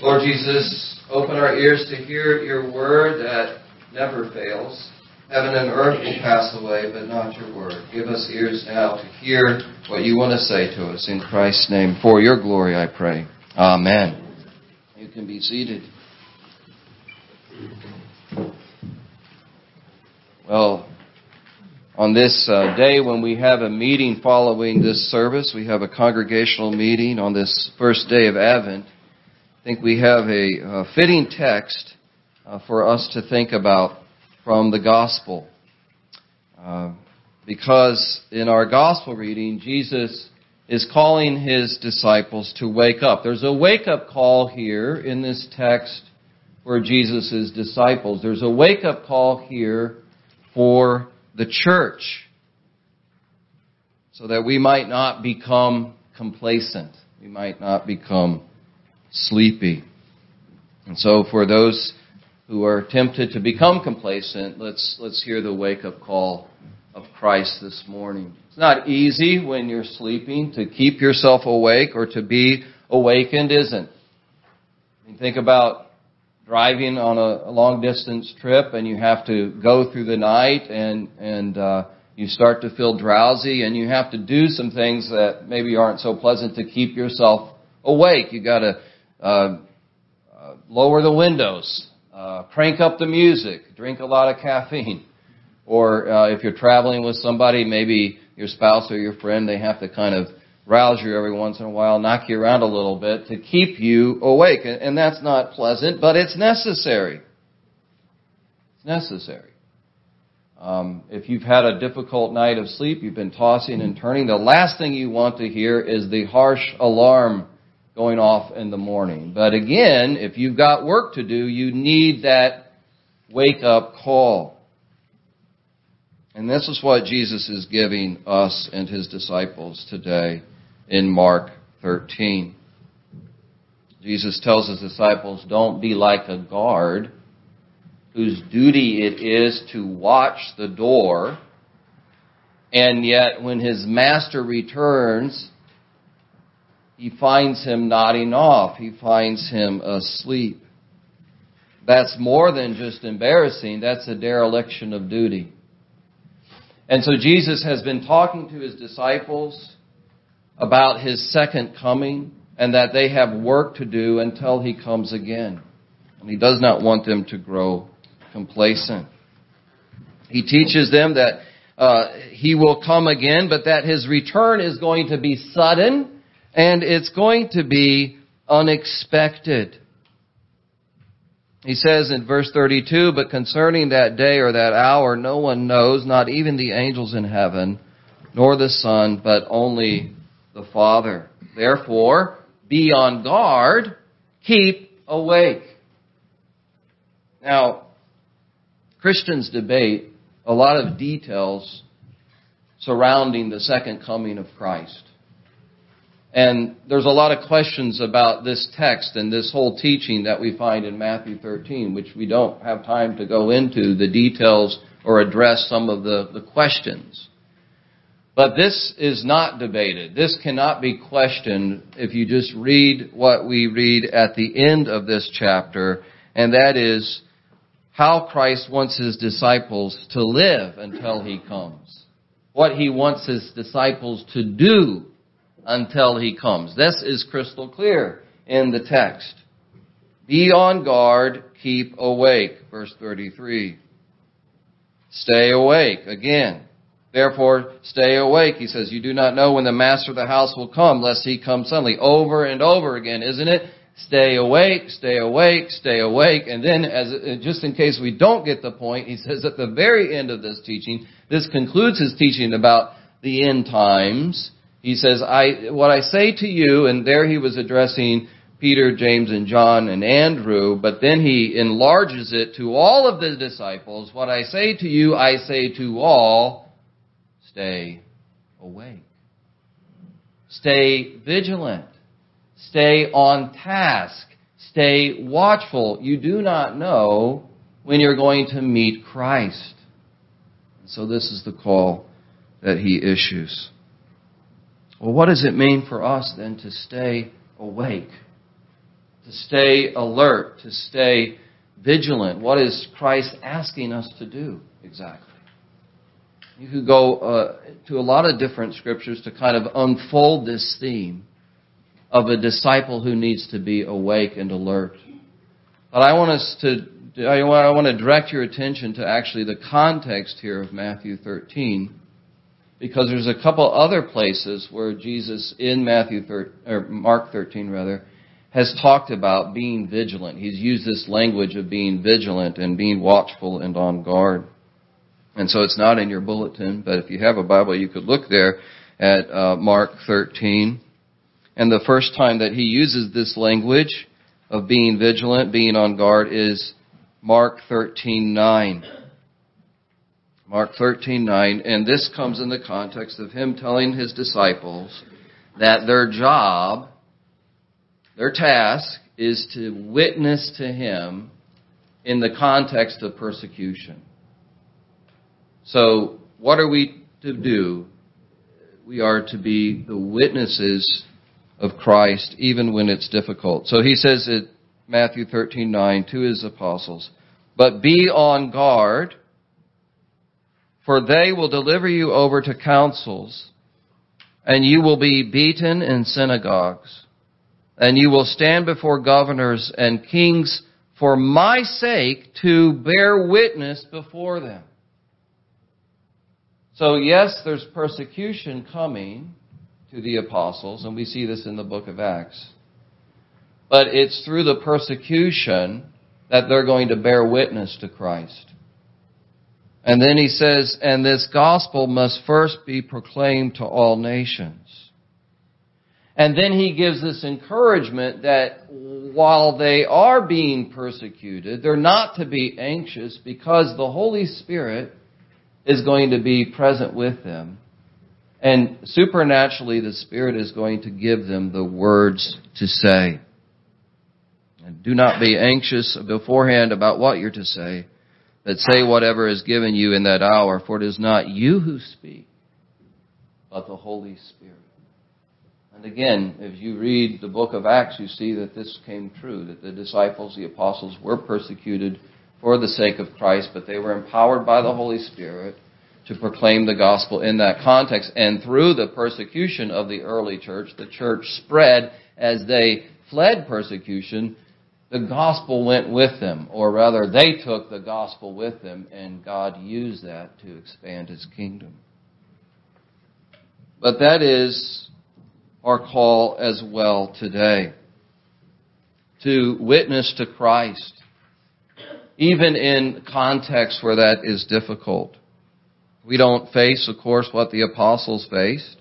Lord Jesus, open our ears to hear your word that never fails. Heaven and earth will pass away, but not your word. Give us ears now to hear what you want to say to us. In Christ's name, for your glory, I pray. Amen. You can be seated. Well, on this uh, day when we have a meeting following this service, we have a congregational meeting on this first day of Advent. I think we have a, a fitting text uh, for us to think about from the Gospel. Uh, because in our Gospel reading, Jesus is calling his disciples to wake up. There's a wake up call here in this text for Jesus' disciples. There's a wake up call here for the church so that we might not become complacent. We might not become sleepy. And so for those who are tempted to become complacent, let's, let's hear the wake up call of Christ this morning. It's not easy when you're sleeping to keep yourself awake or to be awakened, isn't? I mean, think about driving on a, a long distance trip and you have to go through the night and and uh, you start to feel drowsy and you have to do some things that maybe aren't so pleasant to keep yourself awake. You got to uh, lower the windows, uh, crank up the music, drink a lot of caffeine, or uh, if you're traveling with somebody, maybe your spouse or your friend, they have to kind of rouse you every once in a while, knock you around a little bit to keep you awake. And that's not pleasant, but it's necessary. It's necessary. Um, if you've had a difficult night of sleep, you've been tossing and turning, the last thing you want to hear is the harsh alarm going off in the morning. But again, if you've got work to do, you need that wake up call. And this is what Jesus is giving us and his disciples today in Mark 13. Jesus tells his disciples, don't be like a guard whose duty it is to watch the door, and yet when his master returns, he finds him nodding off. He finds him asleep. That's more than just embarrassing. That's a dereliction of duty. And so Jesus has been talking to his disciples about his second coming and that they have work to do until he comes again. And he does not want them to grow complacent. He teaches them that uh, he will come again, but that his return is going to be sudden and it's going to be unexpected. He says in verse 32, but concerning that day or that hour, no one knows, not even the angels in heaven, nor the Son, but only the Father. Therefore, be on guard, keep awake. Now, Christians debate a lot of details surrounding the second coming of Christ. And there's a lot of questions about this text and this whole teaching that we find in Matthew 13, which we don't have time to go into the details or address some of the, the questions. But this is not debated. This cannot be questioned if you just read what we read at the end of this chapter, and that is how Christ wants his disciples to live until he comes. What he wants his disciples to do until he comes. This is crystal clear in the text. Be on guard, keep awake. Verse 33. Stay awake. Again, Therefore, stay awake. He says, You do not know when the master of the house will come, lest he come suddenly. Over and over again, isn't it? Stay awake, stay awake, stay awake. And then, as uh, just in case we don't get the point, he says at the very end of this teaching, this concludes his teaching about the end times. He says, I, what I say to you, and there he was addressing Peter, James, and John, and Andrew, but then he enlarges it to all of the disciples. What I say to you, I say to all, stay awake. Stay vigilant. Stay on task. Stay watchful. You do not know when you're going to meet Christ. So this is the call that he issues. Well, what does it mean for us then to stay awake? to stay alert, to stay vigilant. What is Christ asking us to do exactly? You could go uh, to a lot of different scriptures to kind of unfold this theme of a disciple who needs to be awake and alert. But I want us to, I want to direct your attention to actually the context here of Matthew 13, because there's a couple other places where Jesus in Matthew 13, or Mark 13 rather, has talked about being vigilant. He's used this language of being vigilant and being watchful and on guard. And so it's not in your bulletin, but if you have a Bible, you could look there at uh, Mark 13. And the first time that he uses this language of being vigilant, being on guard, is Mark 13:9. Mark 13:9, and this comes in the context of him telling his disciples that their job, their task, is to witness to him in the context of persecution. So, what are we to do? We are to be the witnesses of Christ even when it's difficult. So he says at Matthew 13:9 to his apostles, "But be on guard, for they will deliver you over to councils, and you will be beaten in synagogues, and you will stand before governors and kings for my sake to bear witness before them." So, yes, there's persecution coming to the apostles, and we see this in the book of Acts. But it's through the persecution that they're going to bear witness to Christ. And then he says, and this gospel must first be proclaimed to all nations. And then he gives this encouragement that while they are being persecuted, they're not to be anxious because the Holy Spirit is going to be present with them. And supernaturally, the Spirit is going to give them the words to say. And do not be anxious beforehand about what you're to say, but say whatever is given you in that hour, for it is not you who speak, but the Holy Spirit. And again, if you read the book of Acts, you see that this came true, that the disciples, the apostles, were persecuted for the sake of Christ, but they were empowered by the Holy Spirit to proclaim the gospel in that context. And through the persecution of the early church, the church spread as they fled persecution. The gospel went with them, or rather, they took the gospel with them, and God used that to expand his kingdom. But that is our call as well today to witness to Christ even in contexts where that is difficult. We don't face, of course, what the apostles faced.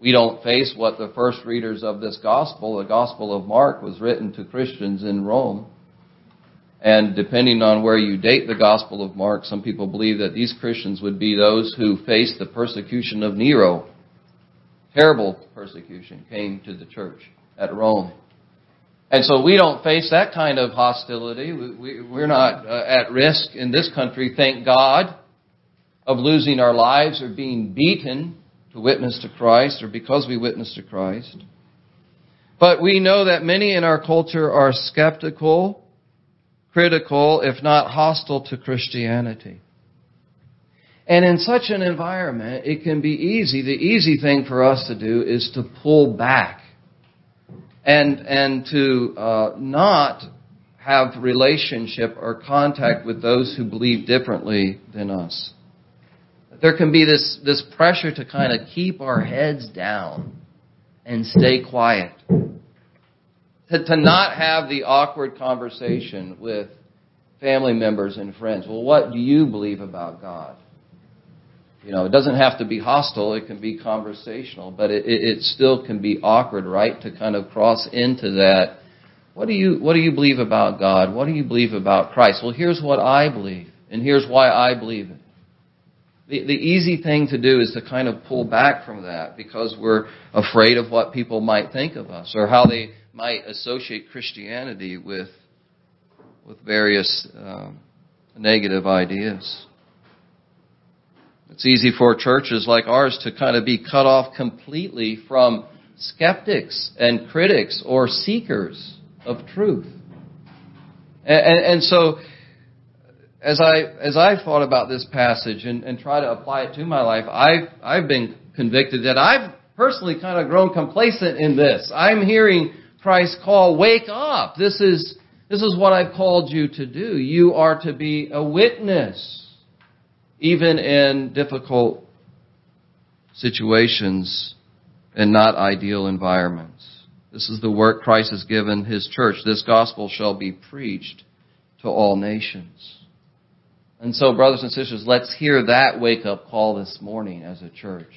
We don't face what the first readers of this gospel, the Gospel of Mark, was written to Christians in Rome. And depending on where you date the Gospel of Mark, some people believe that these Christians would be those who faced the persecution of Nero. Terrible persecution came to the church at Rome. And so we don't face that kind of hostility. We, are not uh, at risk in this country, thank God, of losing our lives or being beaten to witness to Christ or because we witness to Christ. But we know that many in our culture are skeptical, critical, if not hostile to Christianity. And in such an environment, it can be easy. The easy thing for us to do is to pull back and and to uh, not have relationship or contact with those who believe differently than us. There can be this this pressure to kind of keep our heads down and stay quiet. To, to not have the awkward conversation with family members and friends. Well, what do you believe about God? You know, it doesn't have to be hostile, it can be conversational, but it, it, it still can be awkward, right? To kind of cross into that. What do you, what do you believe about God? What do you believe about Christ? Well, here's what I believe, and here's why I believe it. The, the easy thing to do is to kind of pull back from that because we're afraid of what people might think of us or how they might associate Christianity with, with various uh, negative ideas. It's easy for churches like ours to kind of be cut off completely from skeptics and critics or seekers of truth. And, and, and so, as I as I thought about this passage and, and try to apply it to my life, I've I've been convicted that I've personally kind of grown complacent in this. I'm hearing Christ call, wake up. This is this is what I've called you to do. You are to be a witness, even in difficult situations and not ideal environments. This is the work Christ has given His church. This gospel shall be preached to all nations. And so, brothers and sisters, let's hear that wake up call this morning as a church.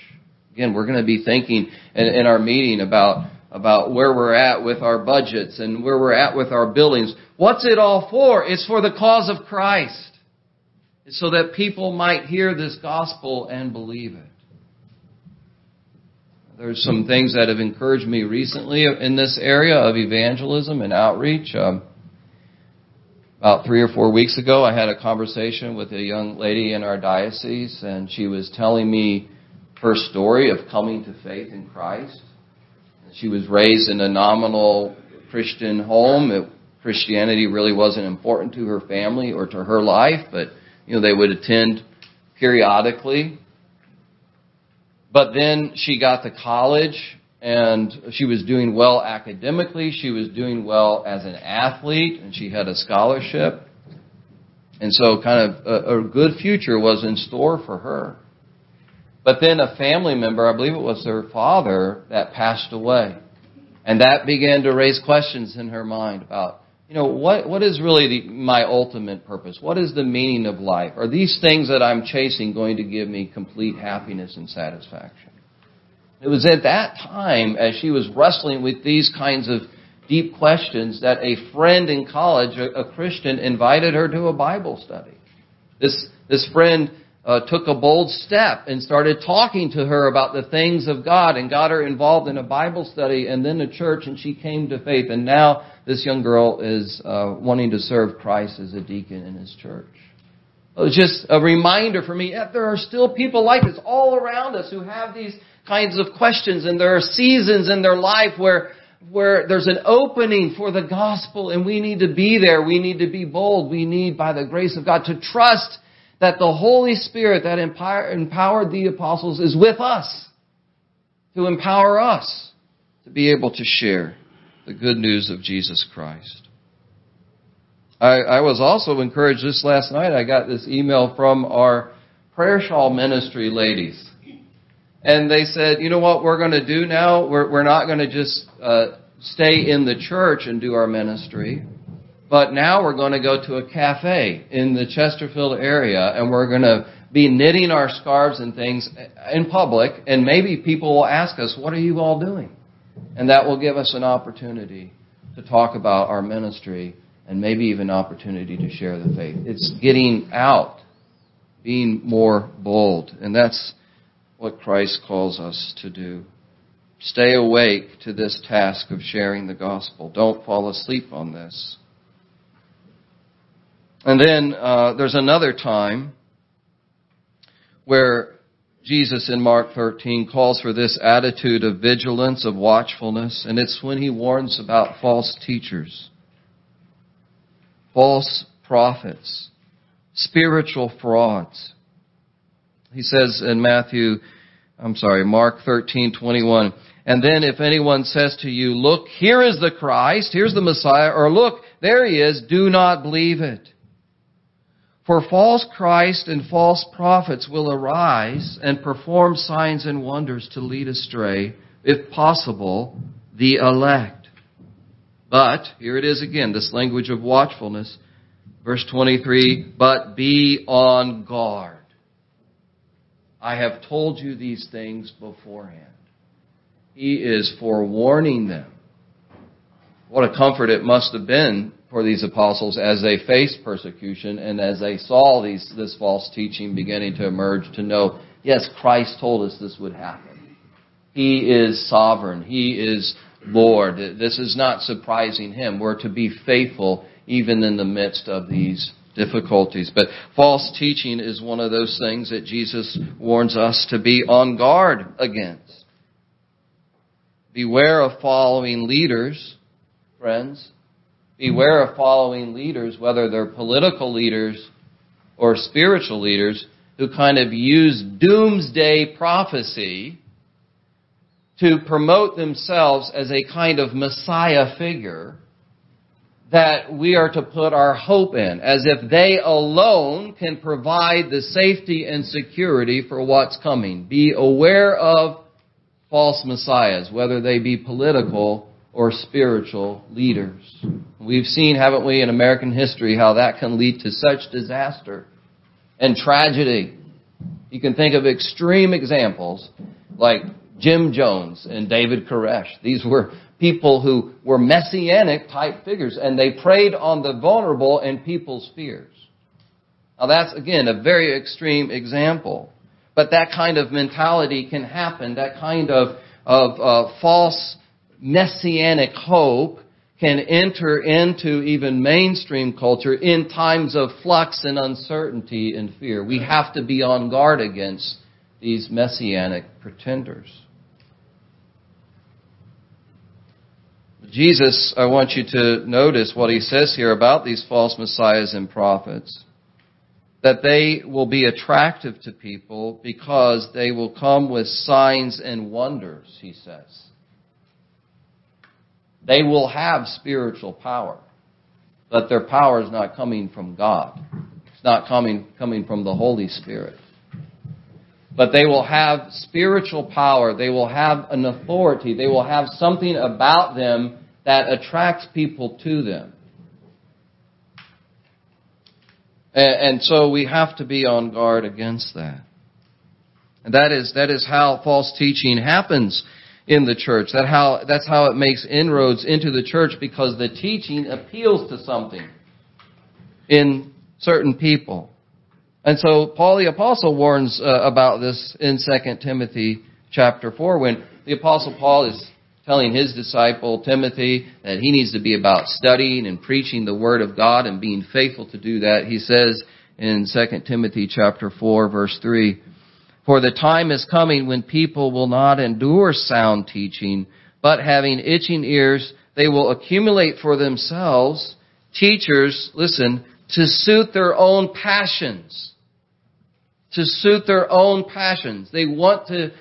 Again, we're going to be thinking in, in our meeting about, about where we're at with our budgets and where we're at with our buildings. What's it all for? It's for the cause of Christ. It's so that people might hear this gospel and believe it. There's some things that have encouraged me recently in this area of evangelism and outreach. Um, about three or four weeks ago, I had a conversation with a young lady in our diocese, and she was telling me her story of coming to faith in Christ. She was raised in a nominal Christian home. It, Christianity really wasn't important to her family or to her life, but you know they would attend periodically. But then she got to college and she was doing well academically. She was doing well as an athlete and she had a scholarship. And so kind of a, a good future was in store for her. But then a family member, I believe it was her father, that passed away. And that began to raise questions in her mind about you know, what, what is really the, my ultimate purpose? What is the meaning of life? Are these things that I'm chasing going to give me complete happiness and satisfaction? It was at that time, as she was wrestling with these kinds of deep questions, that a friend in college, a, Christian, invited her to a Bible study. This, this friend uh, took a bold step and started talking to her about the things of God and got her involved in a Bible study and then a church, and she came to faith. And now this young girl is uh, wanting to serve Christ as a deacon in his church. It just a reminder for me that there are still people like this all around us who have these kinds of questions, and there are seasons in their life where where there's an opening for the gospel and we need to be there. We need to be bold. We need, by the grace of God, to trust that the Holy Spirit that empowered the apostles is with us to empower us to be able to share the good news of Jesus Christ. I, I was also encouraged just last night. I got this email from our prayer shawl ministry ladies. And they said, you know what we're going to do now? We're, we're not going to just uh, stay in the church and do our ministry. But now we're going to go to a cafe in the Chesterfield area and we're going to be knitting our scarves and things in public and maybe people will ask us, what are you all doing? And that will give us an opportunity to talk about our ministry and maybe even opportunity to share the faith. It's getting out, being more bold. And that's what Christ calls us to do. Stay awake to this task of sharing the gospel. Don't fall asleep on this. And then uh, there's another time where Jesus in Mark 13 calls for this attitude of vigilance, of watchfulness, and it's when he warns about false teachers, false prophets, spiritual frauds. He says in Matthew, I'm sorry, Mark 13:21, and then if anyone says to you, look, here is the Christ, here's the Messiah, or look, there he is, do not believe it. For false Christ and false prophets will arise and perform signs and wonders to lead astray, if possible, the elect. But, here it is again, this language of watchfulness. Verse 23, but be on guard. I have told you these things beforehand. He is forewarning them. What a comfort it must have been for these apostles as they faced persecution and as they saw these, this false teaching beginning to emerge to know, yes, Christ told us this would happen. He is sovereign. He is Lord. This is not surprising Him. We're to be faithful even in the midst of these difficulties. But false teaching is one of those things that Jesus warns us to be on guard against. Beware of following leaders, friends, beware of following leaders, whether they're political leaders or spiritual leaders, who kind of use doomsday prophecy to promote themselves as a kind of Messiah figure that we are to put our hope in, as if they alone can provide the safety and security for what's coming. Be aware of false messiahs, whether they be political or spiritual leaders. We've seen, haven't we, in American history, how that can lead to such disaster and tragedy. You can think of extreme examples like Jim Jones and David Koresh. These were people who were messianic type figures, and they preyed on the vulnerable and people's fears. Now that's, again, a very extreme example. But that kind of mentality can happen, that kind of, of uh, false messianic hope can enter into even mainstream culture in times of flux and uncertainty and fear. We have to be on guard against these messianic pretenders. Jesus, I want you to notice what he says here about these false messiahs and prophets. That they will be attractive to people because they will come with signs and wonders, he says. They will have spiritual power, but their power is not coming from God. It's not coming, coming from the Holy Spirit. But they will have spiritual power. They will have an authority. They will have something about them that attracts people to them. And, so we have to be on guard against that. And that is, that is how false teaching happens in the church. That how, that's how it makes inroads into the church because the teaching appeals to something in certain people. And so Paul the apostle warns uh, about this in 2 Timothy chapter 4 when the apostle Paul is telling his disciple Timothy that he needs to be about studying and preaching the word of God and being faithful to do that. He says in 2 Timothy chapter 4 verse 3, For the time is coming when people will not endure sound teaching, but having itching ears, they will accumulate for themselves teachers, listen, to suit their own passions. To suit their own passions. They want to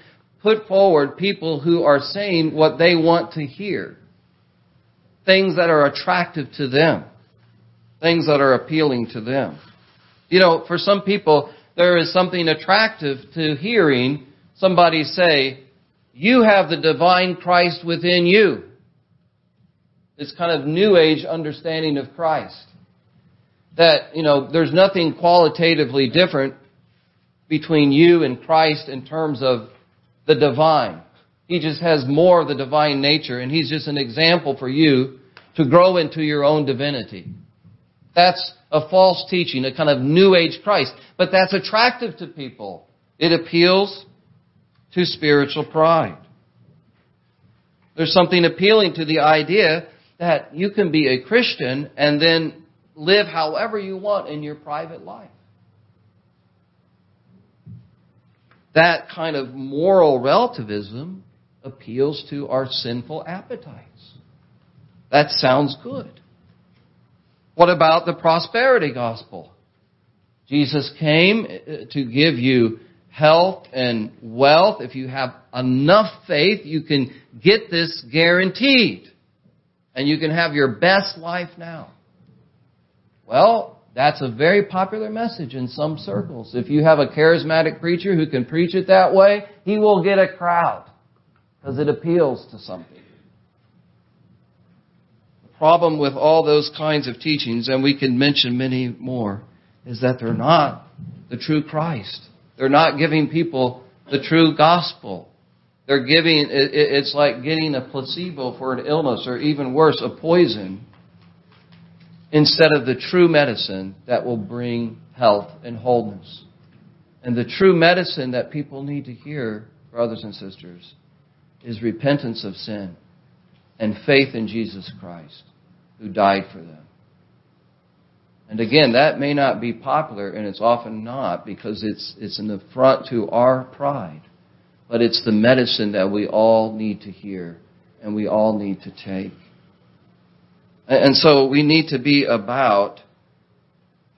put forward people who are saying what they want to hear. Things that are attractive to them. Things that are appealing to them. You know, for some people, there is something attractive to hearing somebody say, you have the divine Christ within you. This kind of new age understanding of Christ. That, you know, there's nothing qualitatively different between you and Christ in terms of the divine. He just has more of the divine nature, and He's just an example for you to grow into your own divinity. That's a false teaching, a kind of New Age Christ. But that's attractive to people. It appeals to spiritual pride. There's something appealing to the idea that you can be a Christian and then live however you want in your private life. That kind of moral relativism appeals to our sinful appetites. That sounds good. What about the prosperity gospel? Jesus came uh, to give you health and wealth. If you have enough faith, you can get this guaranteed. And you can have your best life now. Well, that's a very popular message in some circles. If you have a charismatic preacher who can preach it that way, he will get a crowd because it appeals to something. The problem with all those kinds of teachings, and we can mention many more, is that they're not the true Christ. They're not giving people the true gospel. They're giving, it's like getting a placebo for an illness or even worse, a poison instead of the true medicine that will bring health and wholeness. And the true medicine that people need to hear, brothers and sisters, is repentance of sin and faith in Jesus Christ, who died for them. And again, that may not be popular, and it's often not because it's, it's an affront to our pride. But it's the medicine that we all need to hear and we all need to take. And so we need to be about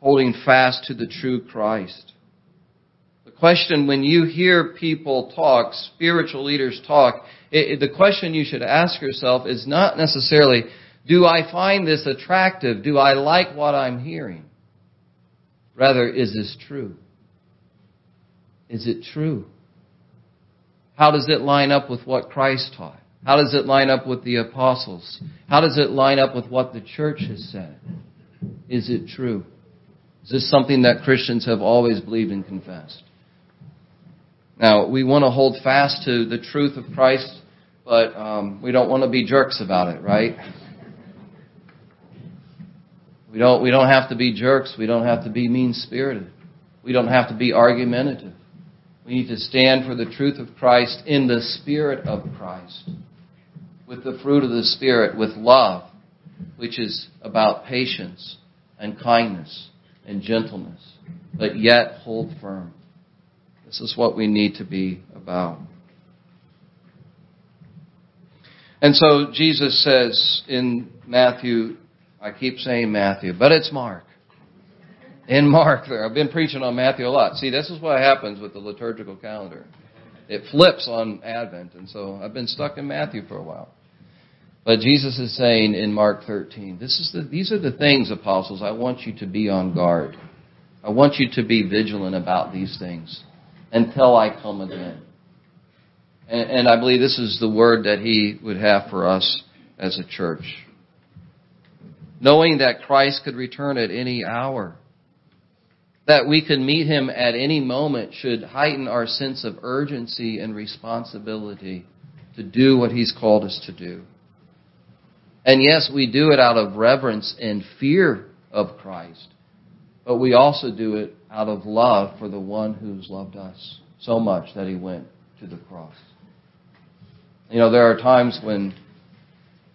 holding fast to the true Christ. The question when you hear people talk, spiritual leaders talk, it, the question you should ask yourself is not necessarily, do I find this attractive? Do I like what I'm hearing? Rather, is this true? Is it true? How does it line up with what Christ taught? How does it line up with the apostles? How does it line up with what the church has said? Is it true? Is this something that Christians have always believed and confessed? Now, we want to hold fast to the truth of Christ, but um, we don't want to be jerks about it, right? We don't, we don't have to be jerks. We don't have to be mean spirited. We don't have to be argumentative. We need to stand for the truth of Christ in the Spirit of Christ, with the fruit of the Spirit, with love, which is about patience and kindness and gentleness, but yet hold firm. This is what we need to be about. And so Jesus says in Matthew, I keep saying Matthew, but it's Mark. In Mark there. I've been preaching on Matthew a lot. See, this is what happens with the liturgical calendar. It flips on Advent, and so I've been stuck in Matthew for a while. But Jesus is saying in Mark 13, this is the, these are the things, apostles, I want you to be on guard. I want you to be vigilant about these things until I come again. And, and I believe this is the word that he would have for us as a church. Knowing that Christ could return at any hour, that we could meet him at any moment should heighten our sense of urgency and responsibility to do what he's called us to do. And yes, we do it out of reverence and fear of Christ, but we also do it out of love for the one who's loved us so much that he went to the cross. You know, there are times when,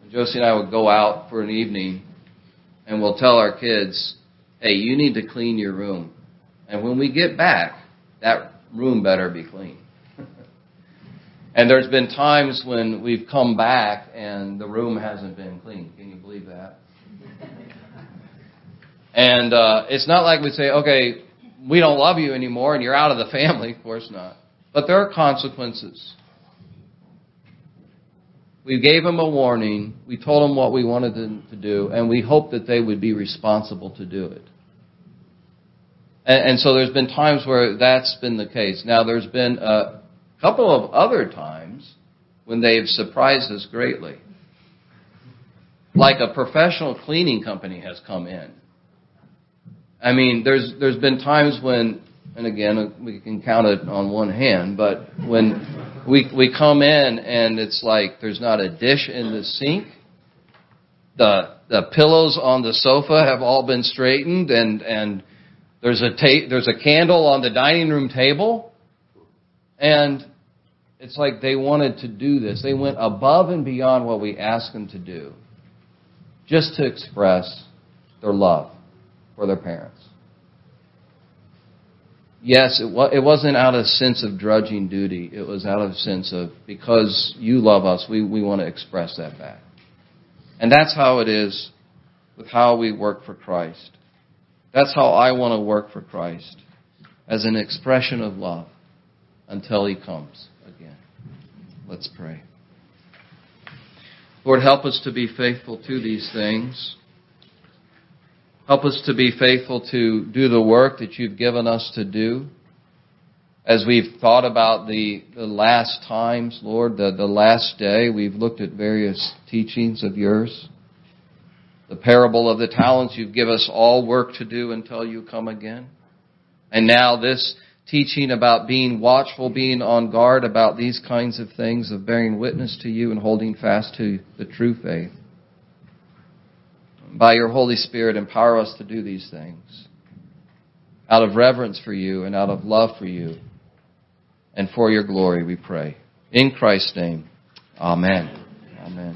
when Josie and I would go out for an evening and we'll tell our kids, hey, you need to clean your room. And when we get back, that room better be clean. And there's been times when we've come back and the room hasn't been clean. Can you believe that? and uh, it's not like we say, okay, we don't love you anymore and you're out of the family. Of course not. But there are consequences. We gave them a warning. We told them what we wanted them to do, and we hoped that they would be responsible to do it. And, and so there's been times where that's been the case. Now there's been a, couple of other times when they've surprised us greatly. Like a professional cleaning company has come in. I mean, there's there's been times when, and again, we can count it on one hand, but when we we come in and it's like there's not a dish in the sink, the the pillows on the sofa have all been straightened, and and there's a ta- there's a candle on the dining room table, and it's like they wanted to do this. They went above and beyond what we asked them to do just to express their love for their parents. Yes, it, it wasn't out of sense of drudging duty. It was out of sense of because you love us, we, we want to express that back. And that's how it is with how we work for Christ. That's how I want to work for Christ as an expression of love until He comes again. Let's pray. Lord, help us to be faithful to these things. Help us to be faithful to do the work that you've given us to do. As we've thought about the, the last times, Lord, the, the last day, we've looked at various teachings of yours. The parable of the talents, you've given us all work to do until you come again. And now this teaching about being watchful, being on guard about these kinds of things, of bearing witness to you and holding fast to the true faith. By your Holy Spirit, empower us to do these things out of reverence for you and out of love for you and for your glory, we pray. In Christ's name, amen. Amen.